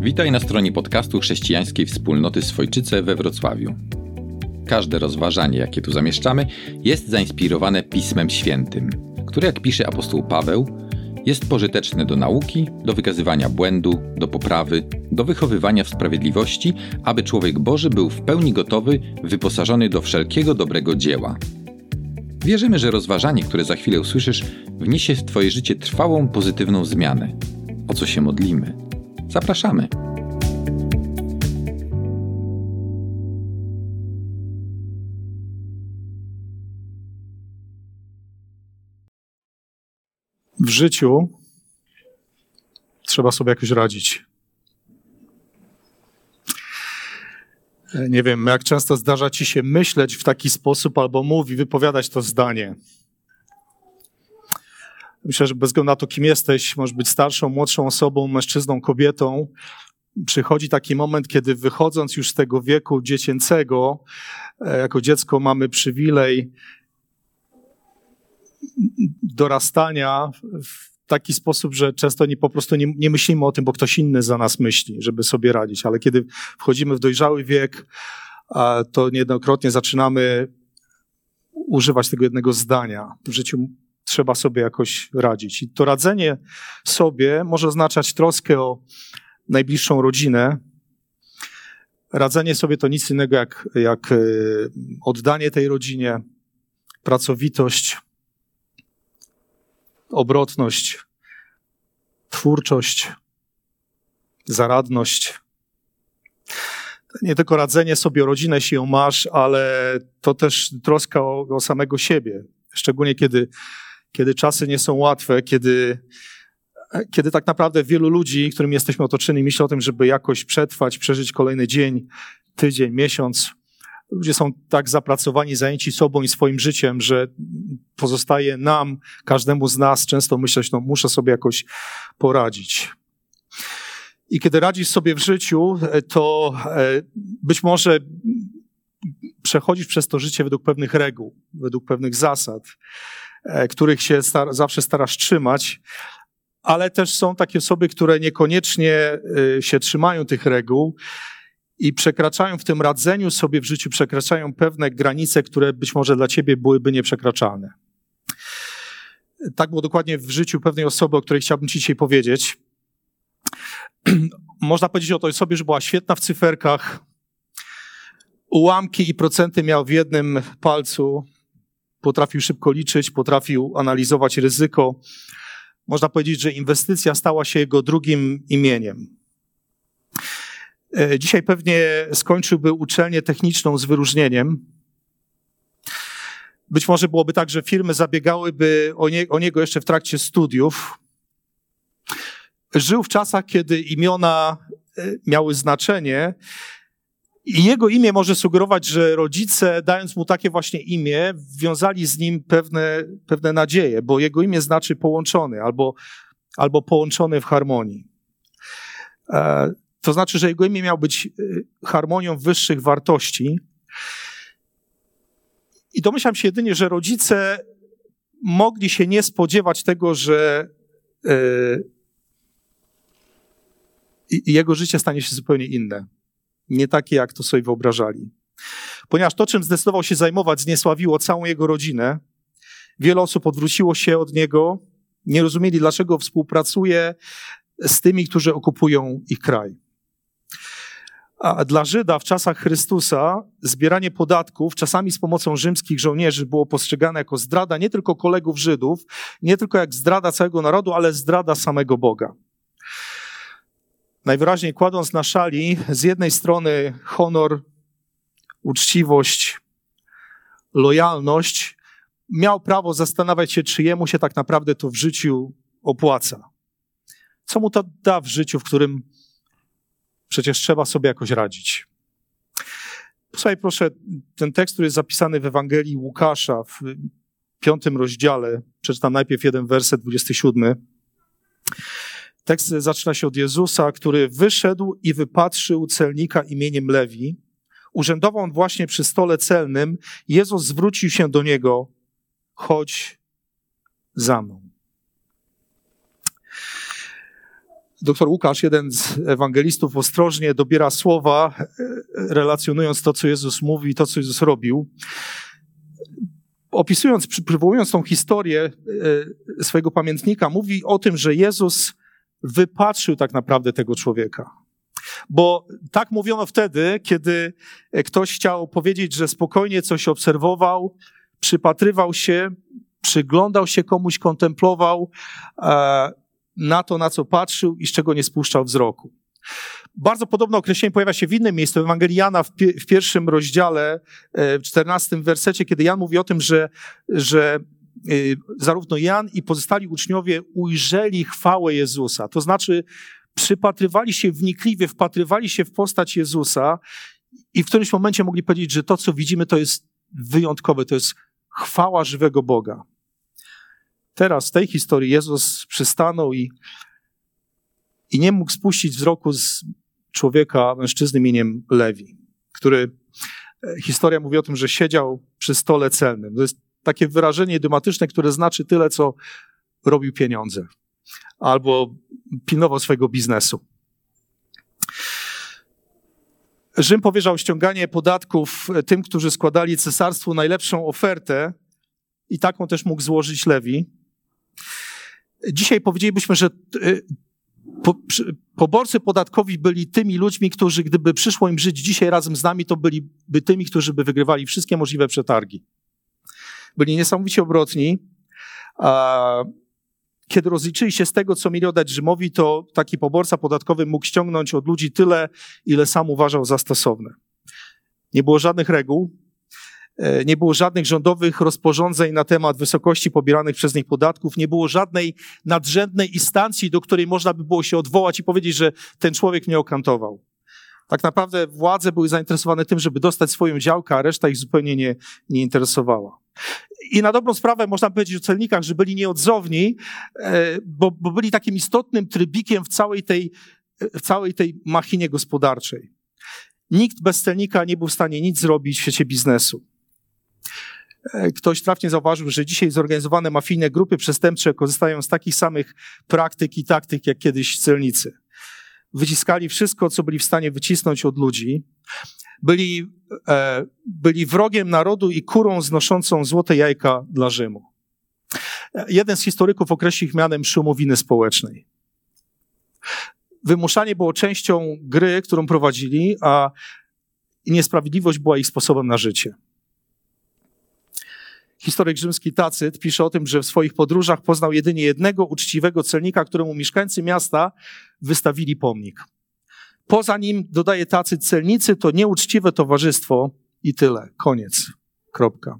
Witaj na stronie podcastu chrześcijańskiej wspólnoty Swojczyce we Wrocławiu. Każde rozważanie, jakie tu zamieszczamy, jest zainspirowane Pismem Świętym, które, jak pisze apostoł Paweł, jest pożyteczne do nauki, do wykazywania błędu, do poprawy, do wychowywania w sprawiedliwości, aby człowiek Boży był w pełni gotowy, wyposażony do wszelkiego dobrego dzieła. Wierzymy, że rozważanie, które za chwilę usłyszysz, wniesie w Twoje życie trwałą, pozytywną zmianę. O co się modlimy? Zapraszamy. W życiu trzeba sobie jakoś radzić. Nie wiem, jak często zdarza ci się myśleć w taki sposób albo mówi, wypowiadać to zdanie. Myślę, że bez względu na to, kim jesteś, możesz być starszą, młodszą osobą, mężczyzną, kobietą, przychodzi taki moment, kiedy wychodząc już z tego wieku dziecięcego, e, jako dziecko mamy przywilej dorastania w taki sposób, że często nie, po prostu nie, nie, myślimy o tym, bo ktoś inny za nas myśli, żeby sobie radzić. Ale kiedy wchodzimy w dojrzały wiek, to niejednokrotnie zaczynamy używać tego jednego zdania. W życiu trzeba sobie jakoś radzić. I to radzenie sobie może oznaczać troskę o najbliższą rodzinę. Radzenie sobie to nic innego jak, jak e, oddanie tej rodzinie, pracowitość, obrotność, twórczość, zaradność. Nie tylko radzenie sobie o rodzinę, jeśli ją masz, ale to też troska o, o samego siebie. Szczególnie kiedy, kiedy czasy nie są łatwe, kiedy, kiedy tak naprawdę wielu ludzi, którym jesteśmy otoczeni, myśli o tym, żeby jakoś przetrwać, przeżyć kolejny dzień, tydzień, miesiąc. Ludzie są tak zapracowani, zajęci sobą i swoim życiem, że pozostaje nam, każdemu z nas często myśleć, no muszę sobie jakoś poradzić. I kiedy radzisz sobie w życiu, to e, być może przechodzisz przez to życie według pewnych reguł, według pewnych zasad, e, których się star zawsze starasz trzymać, ale też są takie osoby, które niekoniecznie e, się trzymają tych reguł i przekraczają w tym radzeniu sobie w życiu, przekraczają pewne granice, które być może dla ciebie byłyby nieprzekraczalne. Tak było dokładnie w życiu pewnej osoby, o której chciałbym ci dzisiaj powiedzieć. Można powiedzieć o tej osobie, że była świetna w cyferkach, ułamki i procenty miał w jednym palcu, potrafił szybko liczyć, potrafił analizować ryzyko. Można powiedzieć, że inwestycja stała się jego drugim imieniem. E, dzisiaj pewnie skończyłby uczelnię techniczną z wyróżnieniem. Być może byłoby tak, że firmy zabiegałyby o, nie, o niego jeszcze w trakcie studiów. Żył w czasach, kiedy imiona e, miały znaczenie i jego imię może sugerować, że rodzice, dając mu takie właśnie imię, wiązali z nim pewne, pewne nadzieje, bo jego imię znaczy połączony albo, albo połączony w harmonii. E, to znaczy, że jego imię miał być y, harmonią wyższych wartości. I domyślam się jedynie, że rodzice mogli się nie spodziewać tego, że yy, jego życie stanie się zupełnie inne. Nie takie, jak to sobie wyobrażali. Ponieważ to, czym zdecydował się zajmować, zniesławiło całą jego rodzinę. Wiele osób odwróciło się od niego, nie rozumieli, dlaczego współpracuje z tymi, którzy okupują ich kraj. A dla Żyda w czasach Chrystusa zbieranie podatków, czasami z pomocą rzymskich żołnierzy, było postrzegane jako zdrada nie tylko kolegów Żydów, nie tylko jak zdrada całego narodu, ale zdrada samego Boga. Najwyraźniej kładąc na szali z jednej strony honor, uczciwość, lojalność, miał prawo zastanawiać się, czy jemu się tak naprawdę to w życiu opłaca. Co mu to da w życiu, w którym Przecież trzeba sobie jakoś radzić. Posłuchaj proszę ten tekst, który jest zapisany w Ewangelii Łukasza w piątym rozdziale. Przeczytam najpierw jeden werset, 27. Tekst zaczyna się od Jezusa, który wyszedł i wypatrzył celnika imieniem Lewi. Urzędował on właśnie przy stole celnym. Jezus zwrócił się do niego: Chodź za mną. Doktor Łukasz, jeden z ewangelistów, ostrożnie dobiera słowa, relacjonując to, co Jezus mówi i to, co Jezus robił. Opisując, przywołując tą historię e, swojego pamiętnika, mówi o tym, że Jezus wypatrzył tak naprawdę tego człowieka. Bo tak mówiono wtedy, kiedy ktoś chciał powiedzieć, że spokojnie coś obserwował, przypatrywał się, przyglądał się komuś, kontemplował e, na to, na co patrzył i z czego nie spuszczał wzroku. Bardzo podobne określenie pojawia się w innym miejscu, w Ewangelii Jana w, pi w pierwszym rozdziale, e, w czternastym wersecie, kiedy Jan mówi o tym, że, że e, zarówno Jan i pozostali uczniowie ujrzeli chwałę Jezusa. To znaczy, przypatrywali się wnikliwie, wpatrywali się w postać Jezusa i w którymś momencie mogli powiedzieć, że to, co widzimy, to jest wyjątkowe, to jest chwała żywego Boga. Teraz w tej historii Jezus przystanął i, i nie mógł spuścić wzroku z człowieka, mężczyzny imieniem Lewi, który, e, historia mówi o tym, że siedział przy stole celnym. To jest takie wyrażenie idiomatyczne, które znaczy tyle, co robił pieniądze albo pilnował swojego biznesu. Rzym powierzał ściąganie podatków tym, którzy składali cesarstwu najlepszą ofertę i taką też mógł złożyć Lewi. Dzisiaj powiedzielibyśmy, że y, poborcy podatkowi byli tymi ludźmi, którzy gdyby przyszło im żyć dzisiaj razem z nami, to byliby tymi, którzy by wygrywali wszystkie możliwe przetargi. Byli niesamowicie obrotni. Kiedy rozliczyli się z tego, co mieli oddać Rzymowi, to taki poborca podatkowy mógł ściągnąć od ludzi tyle, ile sam uważał za stosowne. Nie było żadnych reguł, e, nie było żadnych rządowych rozporządzeń na temat wysokości pobieranych przez nich podatków, nie było żadnej nadrzędnej instancji, do której można by było się odwołać i powiedzieć, że ten człowiek mnie okantował. Tak naprawdę władze były zainteresowane tym, żeby dostać swoją działkę, a reszta ich zupełnie nie, nie interesowała. I na dobrą sprawę można powiedzieć o celnikach, że byli nieodzowni, e, bo, bo byli takim istotnym trybikiem w całej tej, w całej tej machinie gospodarczej. Nikt bez celnika nie był w stanie nic zrobić w świecie biznesu. E, ktoś trafnie zauważył, że dzisiaj zorganizowane mafijne grupy przestępcze korzystają z takich samych praktyk i taktyk jak kiedyś celnicy. Wyciskali wszystko, co byli w stanie wycisnąć od ludzi, byli, e, byli wrogiem narodu i kurą znoszącą złote jajka dla Rzymu. Jeden z historyków określił ich mianem szumowiny społecznej. Wymuszanie było częścią gry, którą prowadzili, a niesprawiedliwość była ich sposobem na życie. Historyk rzymski Tacyt pisze o tym, że w swoich podróżach poznał jedynie jednego uczciwego celnika, któremu mieszkańcy miasta wystawili pomnik. Poza nim, dodaje tacy celnicy, to nieuczciwe towarzystwo i tyle. Koniec. Kropka.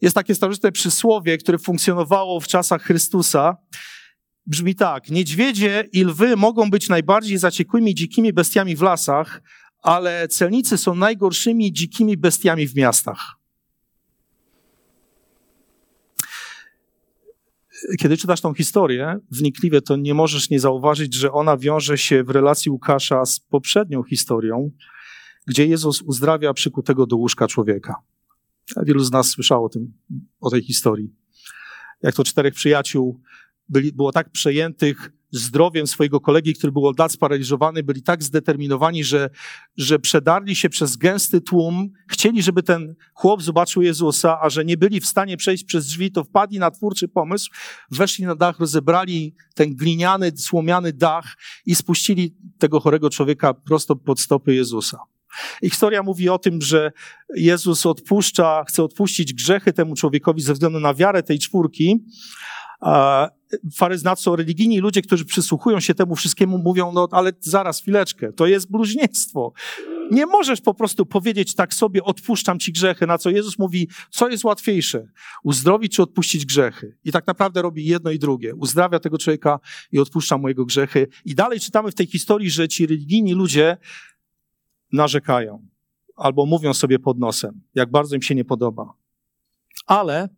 Jest takie starożytne przysłowie, które funkcjonowało w czasach Chrystusa. Brzmi tak: Niedźwiedzie i lwy mogą być najbardziej zaciekłymi dzikimi bestiami w lasach, ale celnicy są najgorszymi dzikimi bestiami w miastach. Kiedy czytasz tą historię wnikliwie, to nie możesz nie zauważyć, że ona wiąże się w relacji Łukasza z poprzednią historią, gdzie Jezus uzdrawia przykutego do łóżka człowieka. Wielu z nas słyszało o, tym, o tej historii. Jak to czterech przyjaciół byli, było tak przejętych zdrowiem swojego kolegi, który był od lat sparaliżowany, byli tak zdeterminowani, że, że przedarli się przez gęsty tłum, chcieli, żeby ten chłop zobaczył Jezusa, a że nie byli w stanie przejść przez drzwi, to wpadli na twórczy pomysł, weszli na dach, rozebrali ten gliniany, słomiany dach i spuścili tego chorego człowieka prosto pod stopy Jezusa. I historia mówi o tym, że Jezus odpuszcza, chce odpuścić grzechy temu człowiekowi ze względu na wiarę tej czwórki, faryznaco religijni ludzie, którzy przysłuchują się temu wszystkiemu, mówią, no ale zaraz, chwileczkę, to jest bluźnierstwo. Nie możesz po prostu powiedzieć tak sobie, odpuszczam ci grzechy, na co Jezus mówi, co jest łatwiejsze, uzdrowić czy odpuścić grzechy. I tak naprawdę robi jedno i drugie. Uzdrawia tego człowieka i odpuszcza mu jego grzechy. I dalej czytamy w tej historii, że ci religijni ludzie narzekają albo mówią sobie pod nosem, jak bardzo im się nie podoba. Ale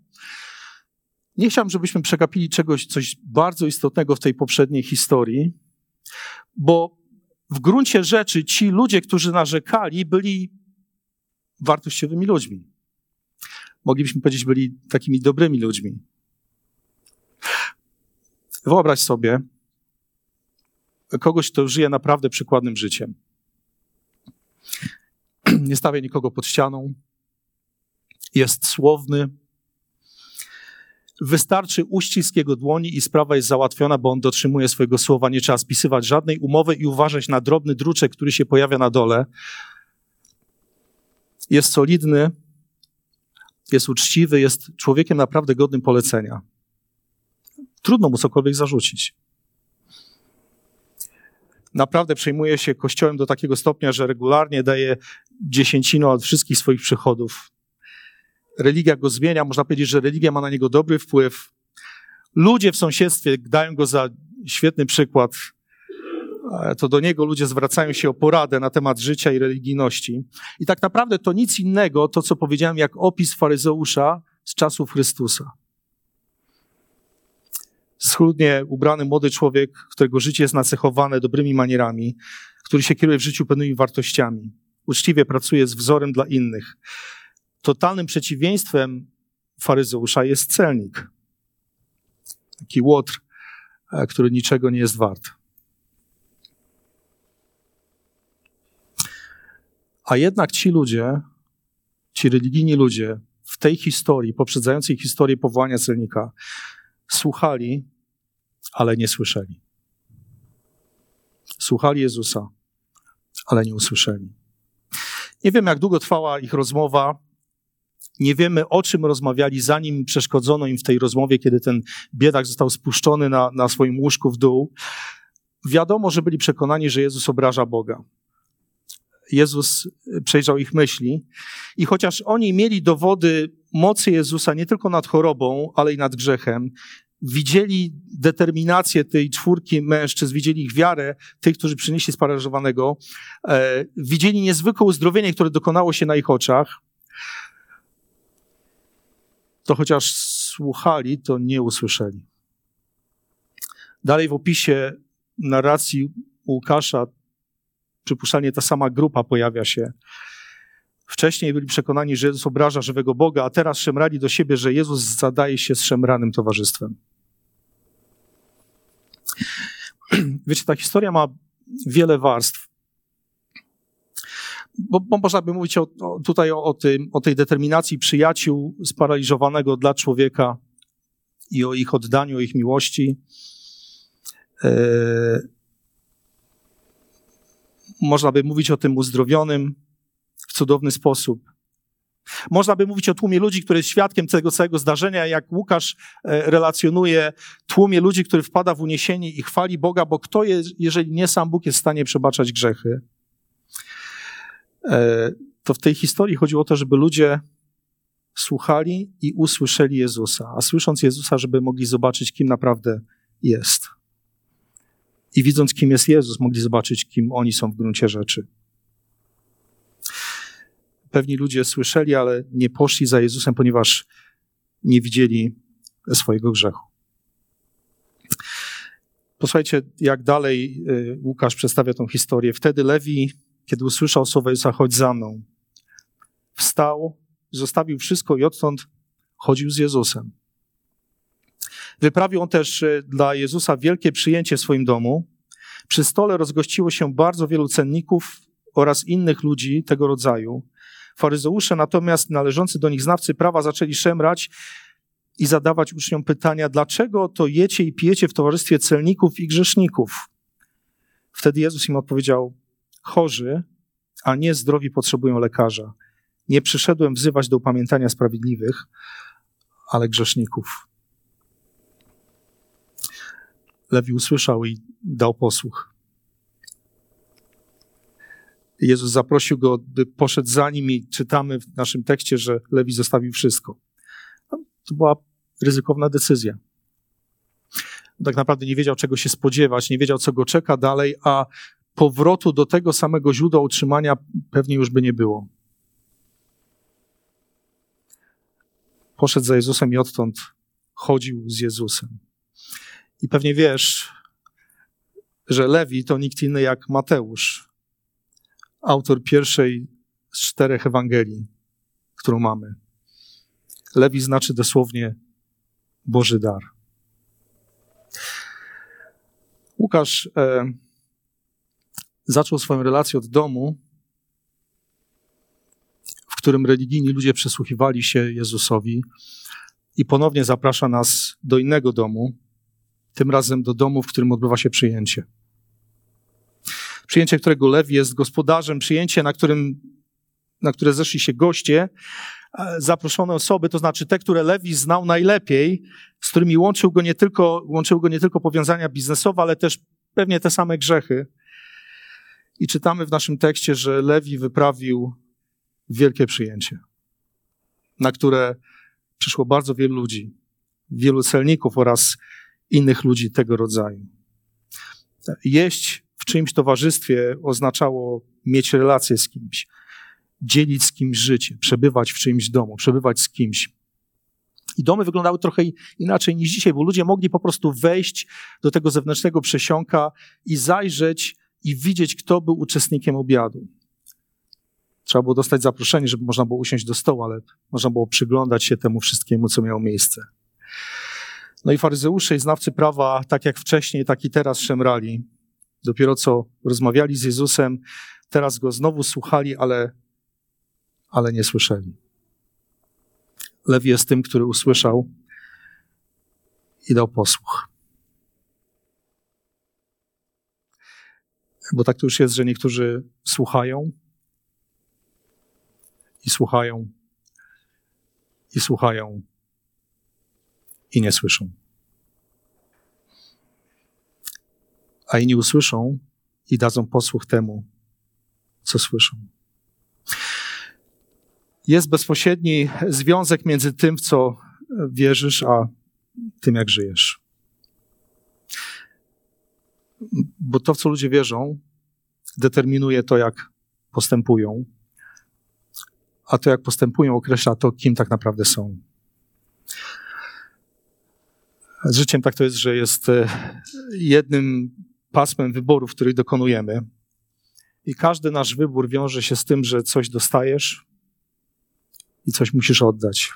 nie chciałbym, żebyśmy przegapili czegoś, coś bardzo istotnego w tej poprzedniej historii, bo w gruncie rzeczy ci ludzie, którzy narzekali, byli wartościowymi ludźmi. Moglibyśmy powiedzieć, byli takimi dobrymi ludźmi. Wyobraź sobie, kogoś, kto żyje naprawdę przykładnym życiem. Nie stawia nikogo pod ścianą, jest słowny. Wystarczy uścisk jego dłoni i sprawa jest załatwiona, bo on dotrzymuje swojego słowa. Nie trzeba spisywać żadnej umowy i uważać na drobny druczek, który się pojawia na dole. Jest solidny, jest uczciwy, jest człowiekiem naprawdę godnym polecenia. Trudno mu cokolwiek zarzucić. Naprawdę przejmuje się Kościołem do takiego stopnia, że regularnie daje dziesięcino od wszystkich swoich przychodów. Religia go zmienia, można powiedzieć, że religia ma na niego dobry wpływ. Ludzie w sąsiedztwie dają go za świetny przykład. To do niego ludzie zwracają się o poradę na temat życia i religijności. I tak naprawdę to nic innego, to co powiedziałem, jak opis faryzeusza z czasów Chrystusa schludnie ubrany młody człowiek, którego życie jest nacechowane dobrymi manierami, który się kieruje w życiu pewnymi wartościami, uczciwie pracuje z wzorem dla innych. Totalnym przeciwieństwem faryzeusza jest celnik. Taki łotr, e, który niczego nie jest wart. A jednak ci ludzie, ci religijni ludzie w tej historii, poprzedzającej historię powołania celnika, słuchali, ale nie słyszeli. Słuchali Jezusa, ale nie usłyszeli. Nie wiem, jak długo trwała ich rozmowa. Nie wiemy, o czym rozmawiali, zanim przeszkodzono im w tej rozmowie, kiedy ten biedak został spuszczony na, na swoim łóżku w dół. Wiadomo, że byli przekonani, że Jezus obraża Boga. Jezus przejrzał ich myśli i chociaż oni mieli dowody mocy Jezusa nie tylko nad chorobą, ale i nad grzechem, widzieli determinację tej czwórki mężczyzn, widzieli ich wiarę, tych, którzy przynieśli sparaliżowanego, e, widzieli niezwykłe uzdrowienie, które dokonało się na ich oczach, to chociaż słuchali, to nie usłyszeli. Dalej w opisie narracji Łukasza, przypuszczalnie ta sama grupa pojawia się. Wcześniej byli przekonani, że Jezus obraża żywego Boga, a teraz szemrali do siebie, że Jezus zadaje się z szemranym towarzystwem. Wiecie, ta historia ma wiele warstw. Bo, bo można by mówić o, o, tutaj o, o, tym, o tej determinacji przyjaciół sparaliżowanego dla człowieka i o ich oddaniu, o ich miłości. E, można by mówić o tym uzdrowionym cudowny sposób. Można by mówić o tłumie ludzi, który jest świadkiem tego całego zdarzenia, jak Łukasz e, relacjonuje tłumie ludzi, który wpada w uniesienie i chwali Boga, bo kto, jest, jeżeli nie sam Bóg, jest w stanie przebaczać grzechy? E, to w tej historii chodziło o to, żeby ludzie słuchali i usłyszeli Jezusa, a słysząc Jezusa, żeby mogli zobaczyć, kim naprawdę jest. I widząc, kim jest Jezus, mogli zobaczyć, kim oni są w gruncie rzeczy. Pewni ludzie słyszeli, ale nie poszli za Jezusem, ponieważ nie widzieli swojego grzechu. Posłuchajcie, jak dalej y, Łukasz przedstawia tą historię. Wtedy Lewi, kiedy usłyszał słowa Jezusa, chodź za mną, wstał, zostawił wszystko i odtąd chodził z Jezusem. Wyprawił on też y, dla Jezusa wielkie przyjęcie w swoim domu. Przy stole rozgościło się bardzo wielu cenników oraz innych ludzi tego rodzaju. Faryzeusze natomiast należący do nich znawcy prawa zaczęli szemrać i zadawać uczniom pytania, dlaczego to jecie i pijecie w towarzystwie celników i grzeszników? Wtedy Jezus im odpowiedział, chorzy, a nie zdrowi potrzebują lekarza. Nie przyszedłem wzywać do upamiętania sprawiedliwych, ale grzeszników. Lewi usłyszał i dał posłuch. Jezus zaprosił go, by poszedł za nim i czytamy w naszym tekście, że Lewi zostawił wszystko. No, to była ryzykowna decyzja. Tak naprawdę nie wiedział, czego się spodziewać, nie wiedział, co go czeka dalej, a powrotu do tego samego źródła utrzymania pewnie już by nie było. Poszedł za Jezusem i odtąd chodził z Jezusem. I pewnie wiesz, że Lewi to nikt inny jak Mateusz, autor pierwszej z czterech Ewangelii, którą mamy. Lewi znaczy dosłownie Boży dar. Łukasz e, zaczął swoją relację od domu, w którym religijni ludzie przysłuchiwali się Jezusowi i ponownie zaprasza nas do innego domu, tym razem do domu, w którym odbywa się przyjęcie. Przyjęcie, którego Lewi jest gospodarzem, przyjęcie, na, którym, na które zeszli się goście, e, zaproszone osoby, to znaczy te, które Lewi znał najlepiej, z którymi łączył go nie tylko, łączył go nie tylko powiązania biznesowe, ale też pewnie te same grzechy. I czytamy w naszym tekście, że Lewi wyprawił wielkie przyjęcie, na które przyszło bardzo wielu ludzi, wielu celników oraz innych ludzi tego rodzaju. Jeść czyimś towarzystwie oznaczało mieć relację z kimś, dzielić z kimś życie, przebywać w czyimś domu, przebywać z kimś. I domy wyglądały trochę inaczej niż dzisiaj, bo ludzie mogli po prostu wejść do tego zewnętrznego przesionka i zajrzeć i widzieć, kto był uczestnikiem obiadu. Trzeba było dostać zaproszenie, żeby można było usiąść do stołu, ale można było przyglądać się temu wszystkiemu, co miało miejsce. No i faryzeusze i znawcy prawa, tak jak wcześniej, tak i teraz szemrali. Dopiero co rozmawiali z Jezusem, teraz go znowu słuchali, ale, ale nie słyszeli. Lewi jest tym, który usłyszał i dał posłuch. Bo tak to już jest, że niektórzy słuchają i słuchają i słuchają i nie słyszą. A inni usłyszą i dadzą posłuch temu, co słyszą. Jest bezpośredni związek między tym, w co wierzysz, a tym, jak żyjesz. Bo to, w co ludzie wierzą, determinuje to, jak postępują, a to, jak postępują, określa to, kim tak naprawdę są. Z życiem tak to jest, że jest e, jednym pasmem wyborów, których dokonujemy. I każdy nasz wybór wiąże się z tym, że coś dostajesz i coś musisz oddać.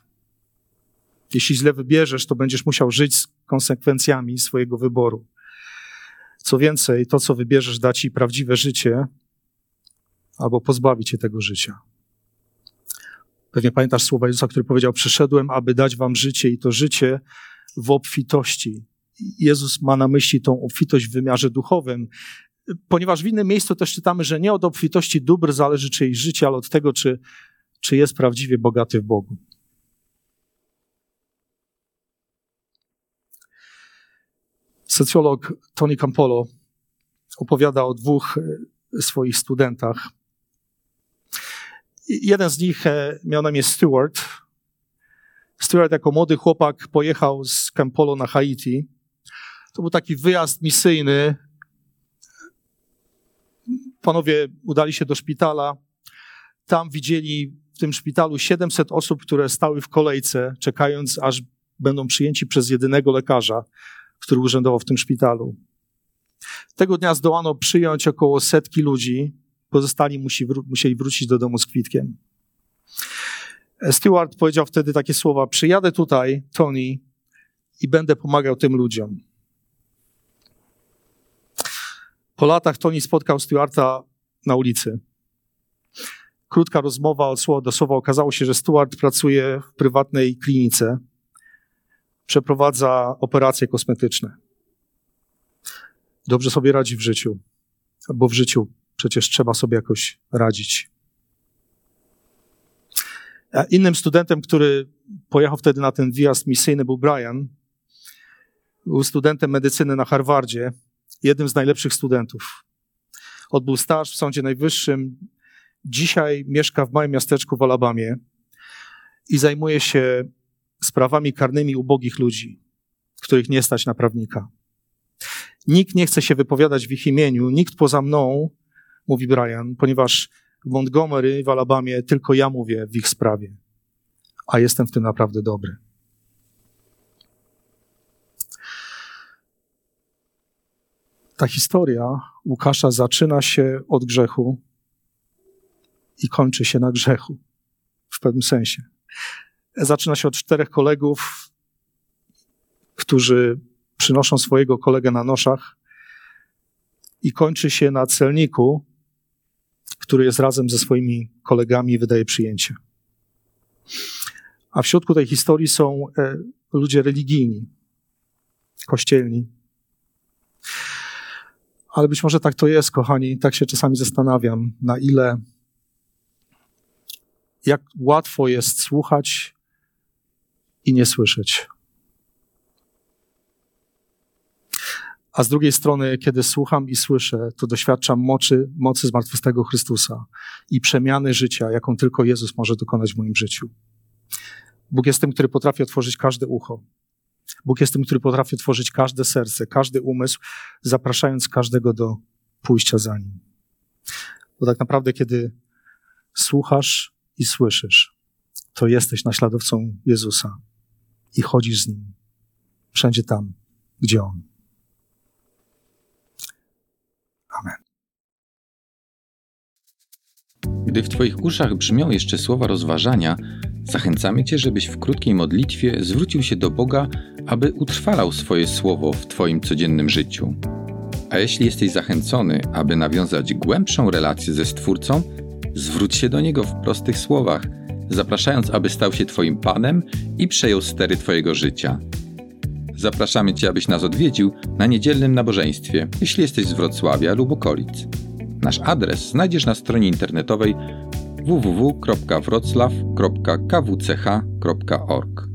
Jeśli źle wybierzesz, to będziesz musiał żyć z konsekwencjami swojego wyboru. Co więcej, to, co wybierzesz, da ci prawdziwe życie albo pozbawi cię tego życia. Pewnie pamiętasz słowa Jezusa, który powiedział: Przyszedłem, aby dać wam życie i to życie w obfitości. Jezus ma na myśli tą obfitość w wymiarze duchowym, ponieważ w innym miejscu też czytamy, że nie od obfitości dóbr zależy czyjeś życie, ale od tego, czy, czy jest prawdziwie bogaty w Bogu. Socjolog Tony Campolo opowiada o dwóch e, swoich studentach. Jeden z nich e, miał na imię Stewart, Stuart jako młody chłopak pojechał z Campolo na Haiti. To był taki wyjazd misyjny. Panowie udali się do szpitala. Tam widzieli w tym szpitalu 700 osób, które stały w kolejce, czekając, aż będą przyjęci przez jedynego lekarza, który urzędował w tym szpitalu. Tego dnia zdołano przyjąć około setki ludzi, pozostali musi, musieli wrócić do domu z kwitkiem. Stewart powiedział wtedy takie słowa: Przyjadę tutaj, Tony, i będę pomagał tym ludziom. Po latach Tony spotkał Stewarta na ulicy. Krótka rozmowa od słowa do słowa. Okazało się, że Stewart pracuje w prywatnej klinice. Przeprowadza operacje kosmetyczne. Dobrze sobie radzi w życiu, bo w życiu przecież trzeba sobie jakoś radzić. Innym studentem, który pojechał wtedy na ten wyjazd misyjny, był Brian. Był studentem medycyny na Harvardzie, jednym z najlepszych studentów. Odbył staż w Sądzie Najwyższym. Dzisiaj mieszka w małym miasteczku w Alabamie i zajmuje się sprawami karnymi ubogich ludzi, których nie stać na prawnika. Nikt nie chce się wypowiadać w ich imieniu, nikt poza mną, mówi Brian, ponieważ w Montgomery w Alabamie tylko ja mówię w ich sprawie, a jestem w tym naprawdę dobry. Ta historia Łukasza zaczyna się od grzechu i kończy się na grzechu, w pewnym sensie. Zaczyna się od czterech kolegów, którzy przynoszą swojego kolegę na noszach i kończy się na celniku, który jest razem ze swoimi kolegami i wydaje przyjęcie. A w środku tej historii są e, ludzie religijni, kościelni. Ale być może tak to jest, kochani, tak się czasami zastanawiam, na ile, jak łatwo jest słuchać i nie słyszeć. A z drugiej strony, kiedy słucham i słyszę, to doświadczam mocy, mocy zmartwychwstałego Chrystusa i przemiany życia, jaką tylko Jezus może dokonać w moim życiu. Bóg jest tym, który potrafi otworzyć każde ucho. Bóg jest tym, który potrafi otworzyć każde serce, każdy umysł, zapraszając każdego do pójścia za nim. Bo tak naprawdę, kiedy słuchasz i słyszysz, to jesteś naśladowcą Jezusa i chodzisz z nim wszędzie tam, gdzie on. Amen. Gdy w Twoich uszach brzmią jeszcze słowa rozważania, zachęcamy Cię, żebyś w krótkiej modlitwie zwrócił się do Boga, aby utrwalał swoje słowo w Twoim codziennym życiu. A jeśli jesteś zachęcony, aby nawiązać głębszą relację ze Stwórcą, zwróć się do Niego w prostych słowach, zapraszając, aby stał się Twoim Panem i przejął stery Twojego życia. Zapraszamy Cię, abyś nas odwiedził na niedzielnym nabożeństwie, jeśli jesteś z Wrocławia lub okolic. Nasz adres znajdziesz na stronie internetowej www.wroclaw.kwch.org.